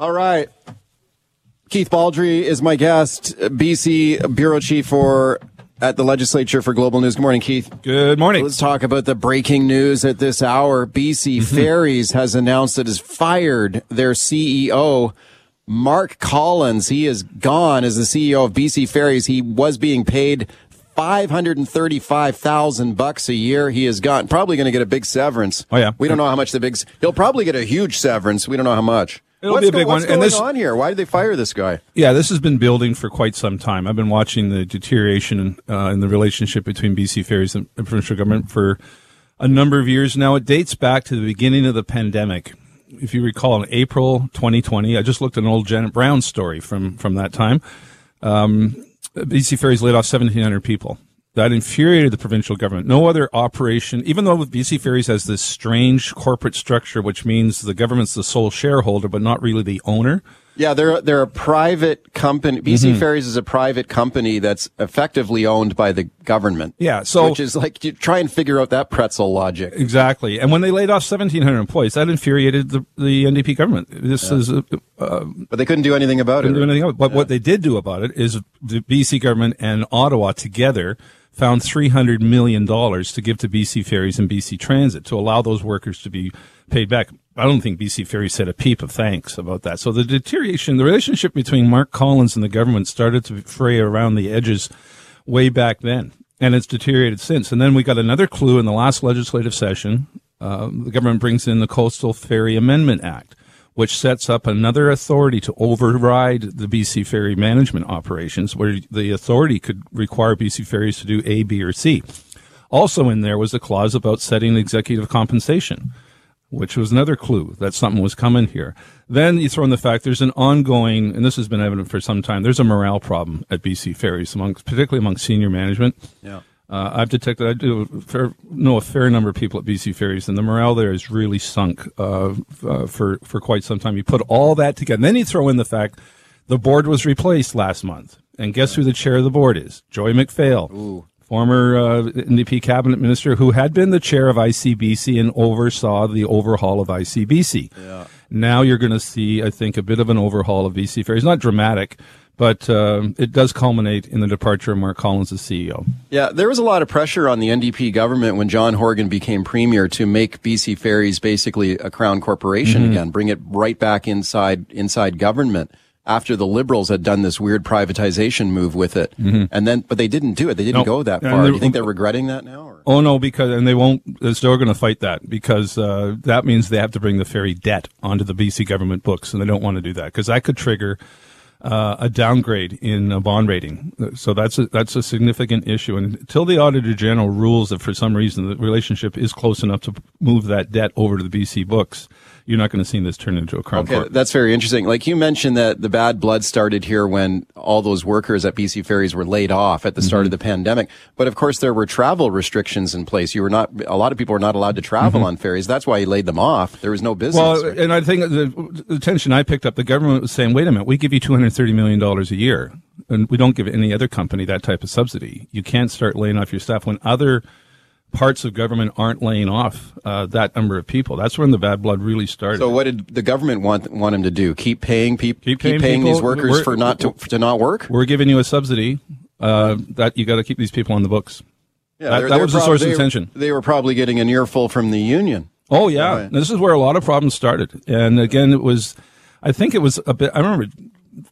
All right. Keith Baldrey is my guest, BC Bureau Chief for at the legislature for Global News. Good morning, Keith. Good morning. Let's talk about the breaking news at this hour. BC Mm-hmm. Ferries has announced it has fired their CEO, Mark Collins. He is gone as the CEO of BC Ferries. He was being paid five hundred and thirty-five thousand bucks a year. He has gone probably going to get a big severance. Oh, yeah. we don't know how much the big. He'll probably get a huge severance. We don't know how much. It'll what's be a big what's one. And going this- on here? Why did they fire this guy? Yeah, this has been building for quite some time. I've been watching the deterioration uh, in the relationship between BC Ferries and the provincial government for a number of years now. It dates back to the beginning of the pandemic. If you recall, in April 2020, I just looked at an old Janet Brown story from from that time. Um, BC Ferries laid off 1,700 people. That infuriated the provincial government. No other operation, even though BC Ferries has this strange corporate structure, which means the government's the sole shareholder, but not really the owner. Yeah, they're they're a private company. BC Ferries is a private company that's effectively owned by the government. Yeah, so- which is like you try and figure out that pretzel logic. Exactly. And when they laid off 1,700 employees, that infuriated the, the NDP government. This is, uh, uh, But they couldn't do anything about it. anything else. But what they did do about it is the BC government and Ottawa together found $300 million to give to BC Ferries and BC Transit to allow those workers to be paid back. I don't think BC Ferry said a peep of thanks about that. So the deterioration, the relationship between Mark Collins and the government started to fray around the edges way back then. And it's deteriorated since. And then we got another clue in the last legislative session. Uh, the government brings in the Coastal Ferry Amendment Act, which sets up another authority to override the BC ferry management operations, where the authority could require BC ferries to do A, B, or C. Also in there was a clause about setting executive compensation, which was another clue that something was coming here. Then you throw in the fact there's an ongoing, and this has been evident for some time, there's a morale problem at BC ferries, among, particularly among senior management. Yeah. Uh, I've detected, I do a fair, know a fair number of people at BC Ferries, and the morale there is really sunk uh, uh, for for quite some time. You put all that together, and then you throw in the fact the board was replaced last month, and guess who the chair of the board is? Joy McPhail, former uh, NDP cabinet minister who had been the chair of ICBC and oversaw the overhaul of ICBC. Yeah. Now you're going to see, I think, a bit of an overhaul of BC Ferries. Not dramatic, but um, it does culminate in the departure of Mark Collins as CEO. Yeah, there was a lot of pressure on the NDP government when John Horgan became premier to make BC Ferries basically a crown corporation Mm-hmm. again, bring it right back inside inside government. After the Liberals had done this weird privatization move with it, and then but they didn't do it. They didn't Nope. go that far. Do you think they're regretting that now? Or? Oh no, because and they won't. They're still going to fight that because uh, that means they have to bring the ferry debt onto the BC government books, and they don't want to do that because that could trigger uh, a downgrade in a bond rating. So that's a, that's a significant issue. And until the Auditor General rules that for some reason the relationship is close enough to move that debt over to the BC books, you're not going to see this turn into a crown Okay, court. that's very interesting. Like you mentioned that the bad blood started here when all those workers at BC Ferries were laid off at the start Mm-hmm. of the pandemic. But of course, there were travel restrictions in place. You were not, a lot of people were not allowed to travel on ferries. That's why he laid them off. There was no business. Mm-hmm. Well, and I think the, the tension I picked up, the government was saying, wait a minute, we give you $230 million a year, and we don't give any other company that type of subsidy. You can't start laying off your staff when other parts of government aren't laying off uh, that number of people. That's when the bad blood really started. so what did the government want, want him to do? Keep paying people, Keep paying these people. workers We're- for not to, to not work? We're giving you a subsidy uh, that you got to keep these people on the books. Yeah, that- they're- that they're was the source of tension. They were probably getting an earful from the union. Oh yeah, Right. this is where a lot of problems started. And again, it was, I think it was a bit. I remember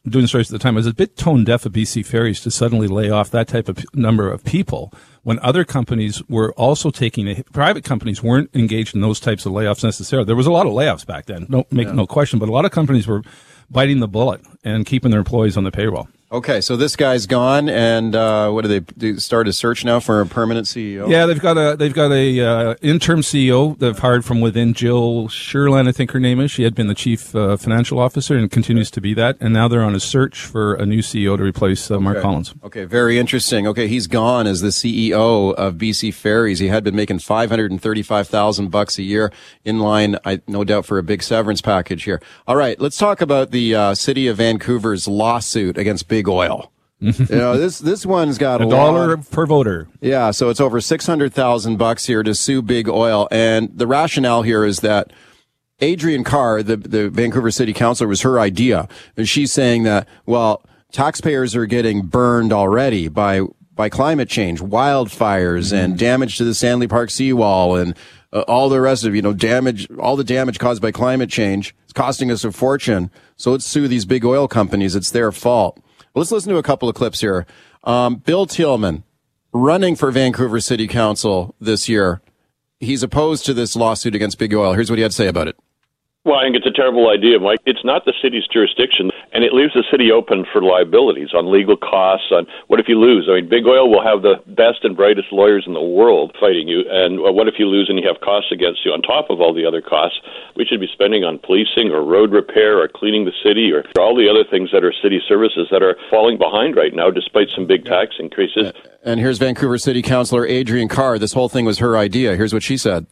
doing stories at the time. It was a bit tone deaf of BC Ferries to suddenly lay off that type of p- number of people when other companies were also taking. A, private companies weren't engaged in those types of layoffs necessarily. There was a lot of layoffs back then. No, make no question. But a lot of companies were biting the bullet and keeping their employees on the payroll. Okay, so this guy's gone, and uh, what do they do? Start a search now for a permanent CEO? Yeah, they've got a they've got a uh, interim CEO they've hired from within. Jill Sharland, I think her name is. She had been the chief uh, financial officer and continues to be that. And now they're on a search for a new CEO to replace uh, Mark Okay. Collins. Okay, very interesting. Okay, he's gone as the CEO of BC Ferries. He had been making five hundred and thirty-five thousand bucks a year, in line, I, no doubt, for a big severance package here. All right, let's talk about the uh, city of Vancouver's lawsuit against Big Oil. you know this this one's got a, A dollar lot- per voter. Yeah, so it's over six hundred thousand bucks here to sue Big Oil, and the rationale here is that Adriane Carr, the, the Vancouver City Councilor, was her idea. And she's saying that, well, taxpayers are getting burned already by, by climate change, wildfires and damage to the Stanley Park seawall and uh, all the rest of, you know, damage, all the damage caused by climate change. It's costing us a fortune. So let's sue these big oil companies. It's their fault. Let's listen to a couple of clips here. Um, Bill Tieleman running for Vancouver City Council this year. He's opposed to this lawsuit against Big Oil. Here's what he had to say about it. Well, I think it's a terrible idea, Mike. It's not the city's jurisdiction, and it leaves the city open for liabilities on legal costs. On what if you lose? I mean, Big Oil will have the best and brightest lawyers in the world fighting you, and what if you lose and you have costs against you on top of all the other costs? We should be spending on policing or road repair or cleaning the city or all the other things that are city services that are falling behind right now, despite some big tax increases. And here's Vancouver City Councilor Adriane Carr. This whole thing was her idea. Here's what she said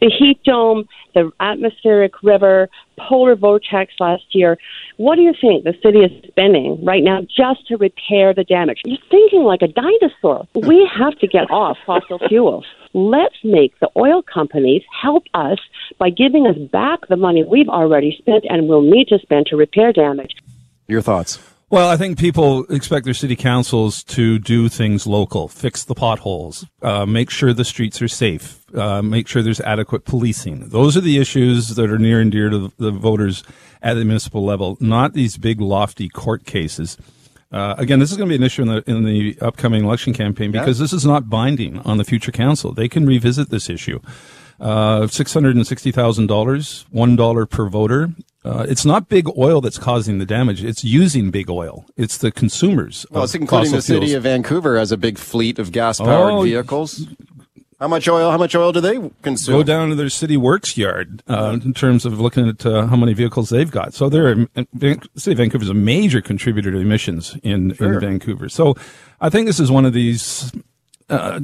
the heat dome, the atmospheric river, polar vortex last year. What do you think the city is spending right now just to repair the damage? You're thinking like a dinosaur. We have to get off fossil fuels. Let's make the oil companies help us by giving us back the money we've already spent and will need to spend to repair damage. Your thoughts? Well, I think people expect their city councils to do things local, fix the potholes, uh, make sure the streets are safe, uh, make sure there's adequate policing. Those are the issues that are near and dear to the, voters at the municipal level, not these big lofty court cases. Uh, again, this is going to be an issue in the in the upcoming election campaign because yeah. this is not binding on the future council. They can revisit this issue. Uh, six hundred and sixty thousand dollars, one dollar per voter. Uh, it's not big oil that's causing the damage. It's using big oil. It's the consumers. Well, it's including the city of Vancouver as a big fleet of gas powered oh, vehicles. How much oil? How much oil do they consume? Go down to their city works yard uh, in terms of looking at uh, how many vehicles they've got. So they're city of Vancouver is a major contributor to emissions in, sure. in Vancouver. So I think this is one of these uh,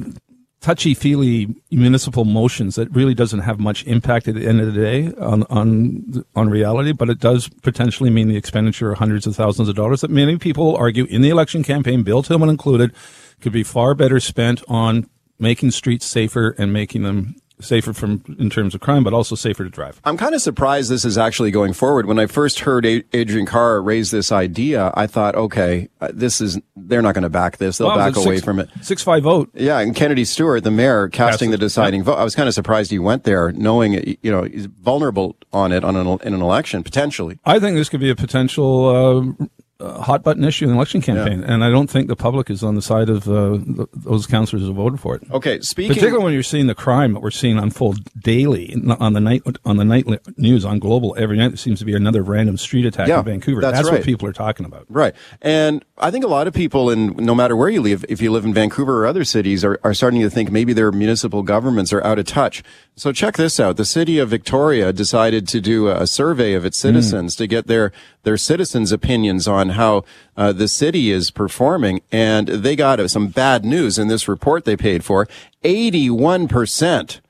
touchy feely municipal motions that really doesn't have much impact at the end of the day on, on, on reality, but it does potentially mean the expenditure of hundreds of thousands of dollars that many people argue in the election campaign, Bill Tieleman included, could be far better spent on making streets safer and making them safer from in terms of crime, but also safer to drive. I'm kind of surprised this is actually going forward. When I first heard Adriane Carr raise this idea, I thought, okay, uh, this is they're not going to back this; they'll well, back away six, from it. Six five vote. Yeah, and Kennedy Stewart, the mayor, casting the deciding yeah. vote. I was kind of surprised he went there, knowing you know he's vulnerable on it on an, in an election potentially. I think this could be a potential. Uh, hot button issue in the election campaign, yeah. and I don't think the public is on the side of uh, those councillors who voted for it. Okay, speaking particularly when you're seeing the crime that we're seeing unfold daily on the night on the night news on Global every night. There seems to be another random street attack yeah, in Vancouver. That's, that's right. what people are talking about. Right, and I think a lot of people, in no matter where you live, if you live in Vancouver or other cities, are, are starting to think maybe their municipal governments are out of touch. So check this out: the city of Victoria decided to do a survey of its hmm. citizens mm. to get their their citizens' opinions on how uh, the city is performing, and they got some bad news in this report they paid for. Eighty-one percent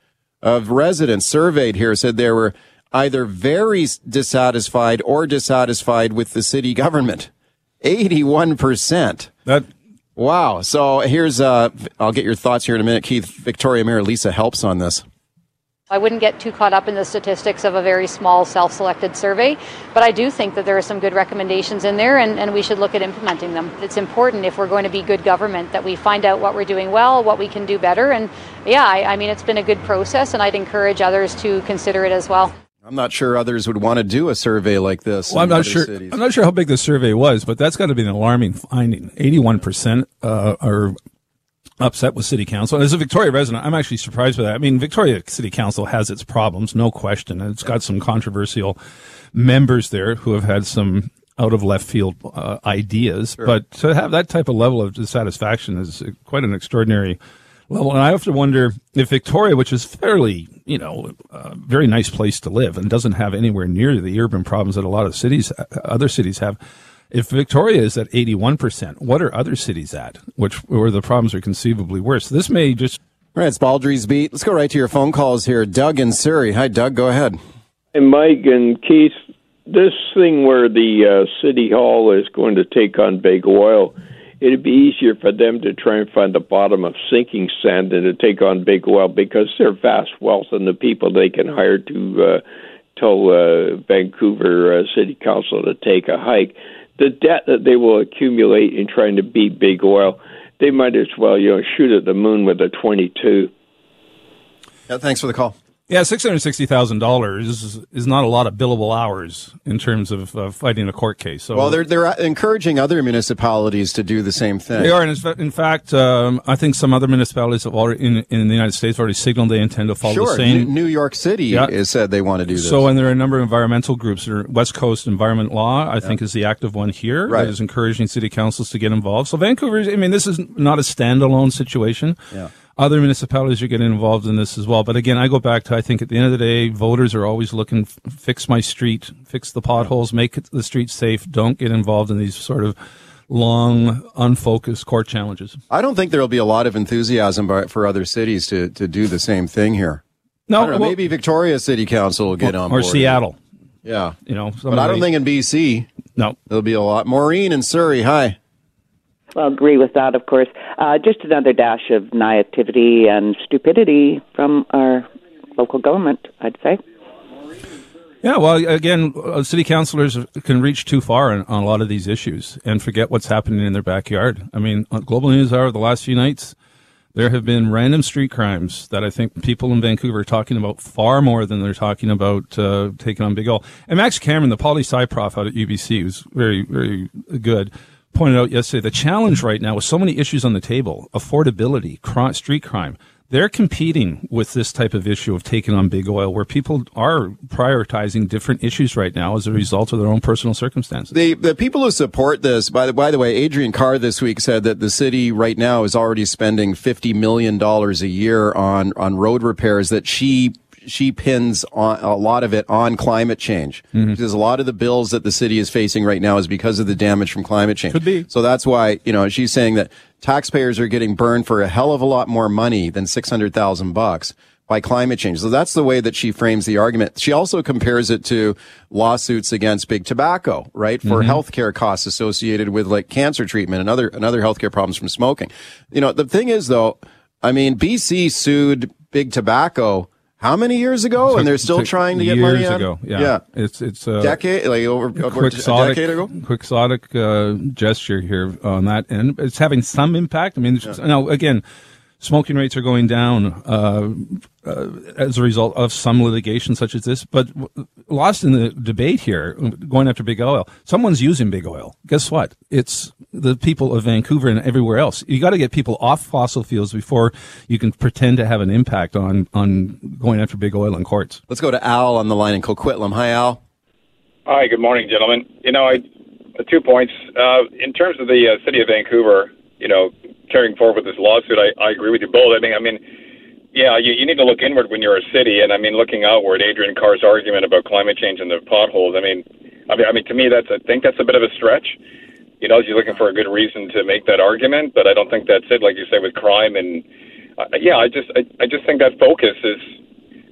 of residents surveyed here said they were either very dissatisfied or dissatisfied with the city government. Eighty-one percent. That wow. So here's uh, I'll get your thoughts here in a minute. Keith, Victoria Mayor Lisa Helps on this. I wouldn't get too caught up in the statistics of a very small self selected survey, but I do think that there are some good recommendations in there and, and we should look at implementing them. It's important if we're going to be good government that we find out what we're doing well, what we can do better. And yeah, I, I mean, it's been a good process and I'd encourage others to consider it as well. I'm not sure others would want to do a survey like this. Well, I'm not sure. Cities. I'm not sure how big the survey was, but that's got to be an alarming finding. 81 percent uh, are upset with city council. And as a Victoria resident, I'm actually surprised by that. I mean, Victoria City Council has its problems, no question. And it's got some controversial members there who have had some out of left field uh, ideas. Sure. But to have that type of level of dissatisfaction is quite an extraordinary level. And I have to wonder if Victoria, which is fairly, you know, a very nice place to live and doesn't have anywhere near the urban problems that a lot of cities, other cities have, if Victoria is at 81%, what are other cities at, which where the problems are conceivably worse? This may just. All right, it's Baldrey's Beat. Let's go right to your phone calls here. Doug in Surrey. Hi, Doug. Go ahead. And Mike and Keith, this thing where the uh, city hall is going to take on big oil, it'd be easier for them to try and find the bottom of sinking sand than to take on big oil because they're vast wealth and the people they can hire to uh, told uh, Vancouver uh, City Council to take a hike. The debt that they will accumulate in trying to beat big oil, they might as well, you know, shoot at the moon with a 22. Yeah, thanks for the call. Yeah, six hundred sixty thousand dollars is not a lot of billable hours in terms of uh, fighting a court case. So, Well, they're they're encouraging other municipalities to do the same thing. They are, and in fact, um, I think some other municipalities have already in, in the United States already signaled they intend to follow Sure, the same. New New York City Yeah. has said they want to do this. So, and there are a number of environmental groups. West Coast Environment Law, I think, is the active one here. Right. That is encouraging city councils to get involved. So, Vancouver, I mean, this is not a standalone situation. Yeah. Other municipalities are getting involved in this as well. But again, I go back to I think at the end of the day, voters are always looking fix my street, fix the potholes, make the street safe. Don't get involved in these sort of long, unfocused court challenges. I don't think there will be a lot of enthusiasm for other cities to, to do the same thing here. No, know, well- maybe Victoria City Council will get on or. Seattle. Yeah. You know, But I don't think in BC no. there'll be a lot. Maureen in Surrey, hi. Well, agree with that, of course. Uh, just another dash of naivety and stupidity from our local government, I'd say. Yeah, well, again, uh, city councilors can reach too far on, on a lot of these issues and forget what's happening in their backyard. I mean, on Global News Hour the last few nights, there have been random street crimes that I think people in Vancouver are talking about far more than they're talking about uh, taking on Big O. And Max Cameron, the poli sci prof out at UBC, was very, very good, pointed out yesterday the challenge right now with so many issues on the table affordability, cri- street crime. They're competing with this type of issue of taking on big oil, where people are prioritizing different issues right now as a result of their own personal circumstances. The the people who support this, by the by the way, Adriane Carr this week said that the city right now is already spending fifty million dollars a year on on road repairs that she she pins on a lot of it on climate change mm-hmm. because a lot of the bills that the city is facing right now is because of the damage from climate change. Could be. So that's why you know she's saying that taxpayers are getting burned for a hell of a lot more money than six hundred thousand bucks by climate change. So that's the way that she frames the argument. She also compares it to lawsuits against big tobacco, right? For mm-hmm. healthcare costs associated with like cancer treatment and other, and other healthcare problems from smoking. You know, the thing is though, I mean, BC sued big tobacco how many years ago? and they're still trying to get years money out? ago. Yeah, Yeah. it's it's a Decade, like over, over a decade ago? quixotic uh, gesture here on that, and it's having some impact. I mean, there's now again, smoking rates are going down uh, uh, as a result of some litigation such as this. But w- lost in the debate here, going after big oil, someone's using big oil. Guess what? It's the people of Vancouver and everywhere else. You got to get people off fossil fuels before you can pretend to have an impact on on going after big oil and courts. Let's go to Al on the line in Coquitlam. Hi, Al. Hi, good morning, gentlemen. You know, I uh, two points. Uh, in terms of the uh, city of Vancouver, you know, carrying forward with this lawsuit, I, I agree with you both. I think, I mean, yeah, you, you need to look inward when you're a city, and I mean, looking outward. Adriane Carr's argument about climate change and the potholes. I mean, I mean, I mean, to me, that's I think that's a bit of a stretch. You know, you're looking for a good reason to make that argument, but I don't think that's it. Like you say with crime and uh, yeah, I just I, I just think that focus is,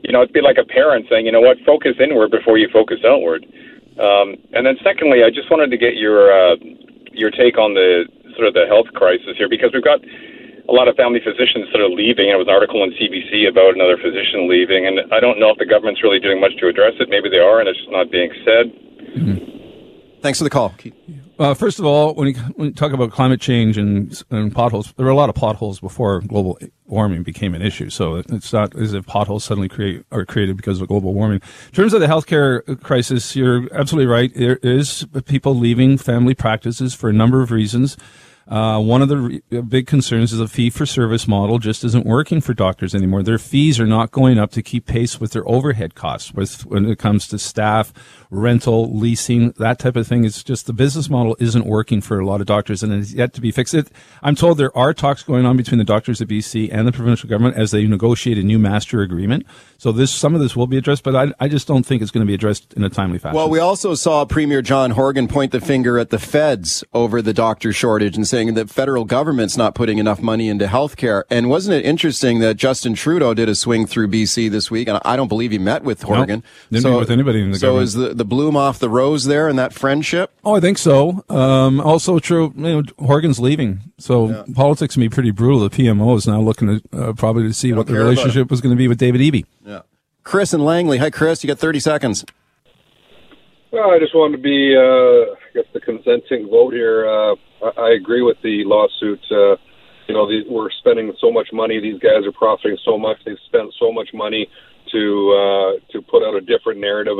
you know, it'd be like a parent saying, you know what, focus inward before you focus outward. Um, and then secondly, I just wanted to get your uh, your take on the sort of the health crisis here because we've got a lot of family physicians sort of leaving. There was an article in CBC about another physician leaving, and I don't know if the government's really doing much to address it. Maybe they are, and it's just not being said. Thanks for the call. Uh, first of all, when you, when you talk about climate change and, and potholes, there were a lot of potholes before global warming became an issue. So it's not as if potholes suddenly create are created because of global warming. In terms of the healthcare crisis, you're absolutely right. There is people leaving family practices for a number of reasons. Uh, one of the re- big concerns is a fee for service model just isn't working for doctors anymore. Their fees are not going up to keep pace with their overhead costs with, when it comes to staff, rental, leasing, that type of thing. It's just the business model isn't working for a lot of doctors and it's yet to be fixed. It, I'm told there are talks going on between the doctors of BC and the provincial government as they negotiate a new master agreement. So this, some of this will be addressed, but I, I just don't think it's going to be addressed in a timely fashion. Well, we also saw Premier John Horgan point the finger at the feds over the doctor shortage and saying that federal government's not putting enough money into healthcare. And wasn't it interesting that Justin Trudeau did a swing through BC this week? And I don't believe he met with Horgan. didn't meet with anybody in the so government. is the, the bloom off the rose there in that friendship? Oh, I think so. Um, also true, you know, Horgan's leaving. So politics can be pretty brutal. The PMO is now looking to, uh, probably to see what the relationship was going to be with David Eby. Yeah. Chris and Langley. Hi, Chris. You got 30 seconds. Well, I just wanted to be, uh, I guess, the consenting vote here. Uh, I, agree with the lawsuit. Uh, you know, these, we're spending so much money. These guys are profiting so much. They've spent so much money to uh, to put out a different narrative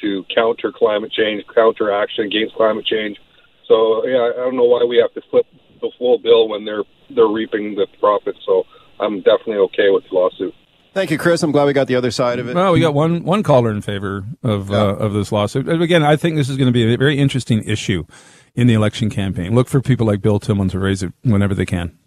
to counter climate change, counter action against climate change. So yeah, I don't know why we have to flip the full bill when they're they're reaping the profits. So I'm definitely okay with the lawsuit. Thank you, Chris. I'm glad we got the other side of it. Well, we got one one caller in favor of yeah. uh, of this lawsuit. Again, I think this is going to be a very interesting issue in the election campaign. Look for people like Bill Tieleman to raise it whenever they can.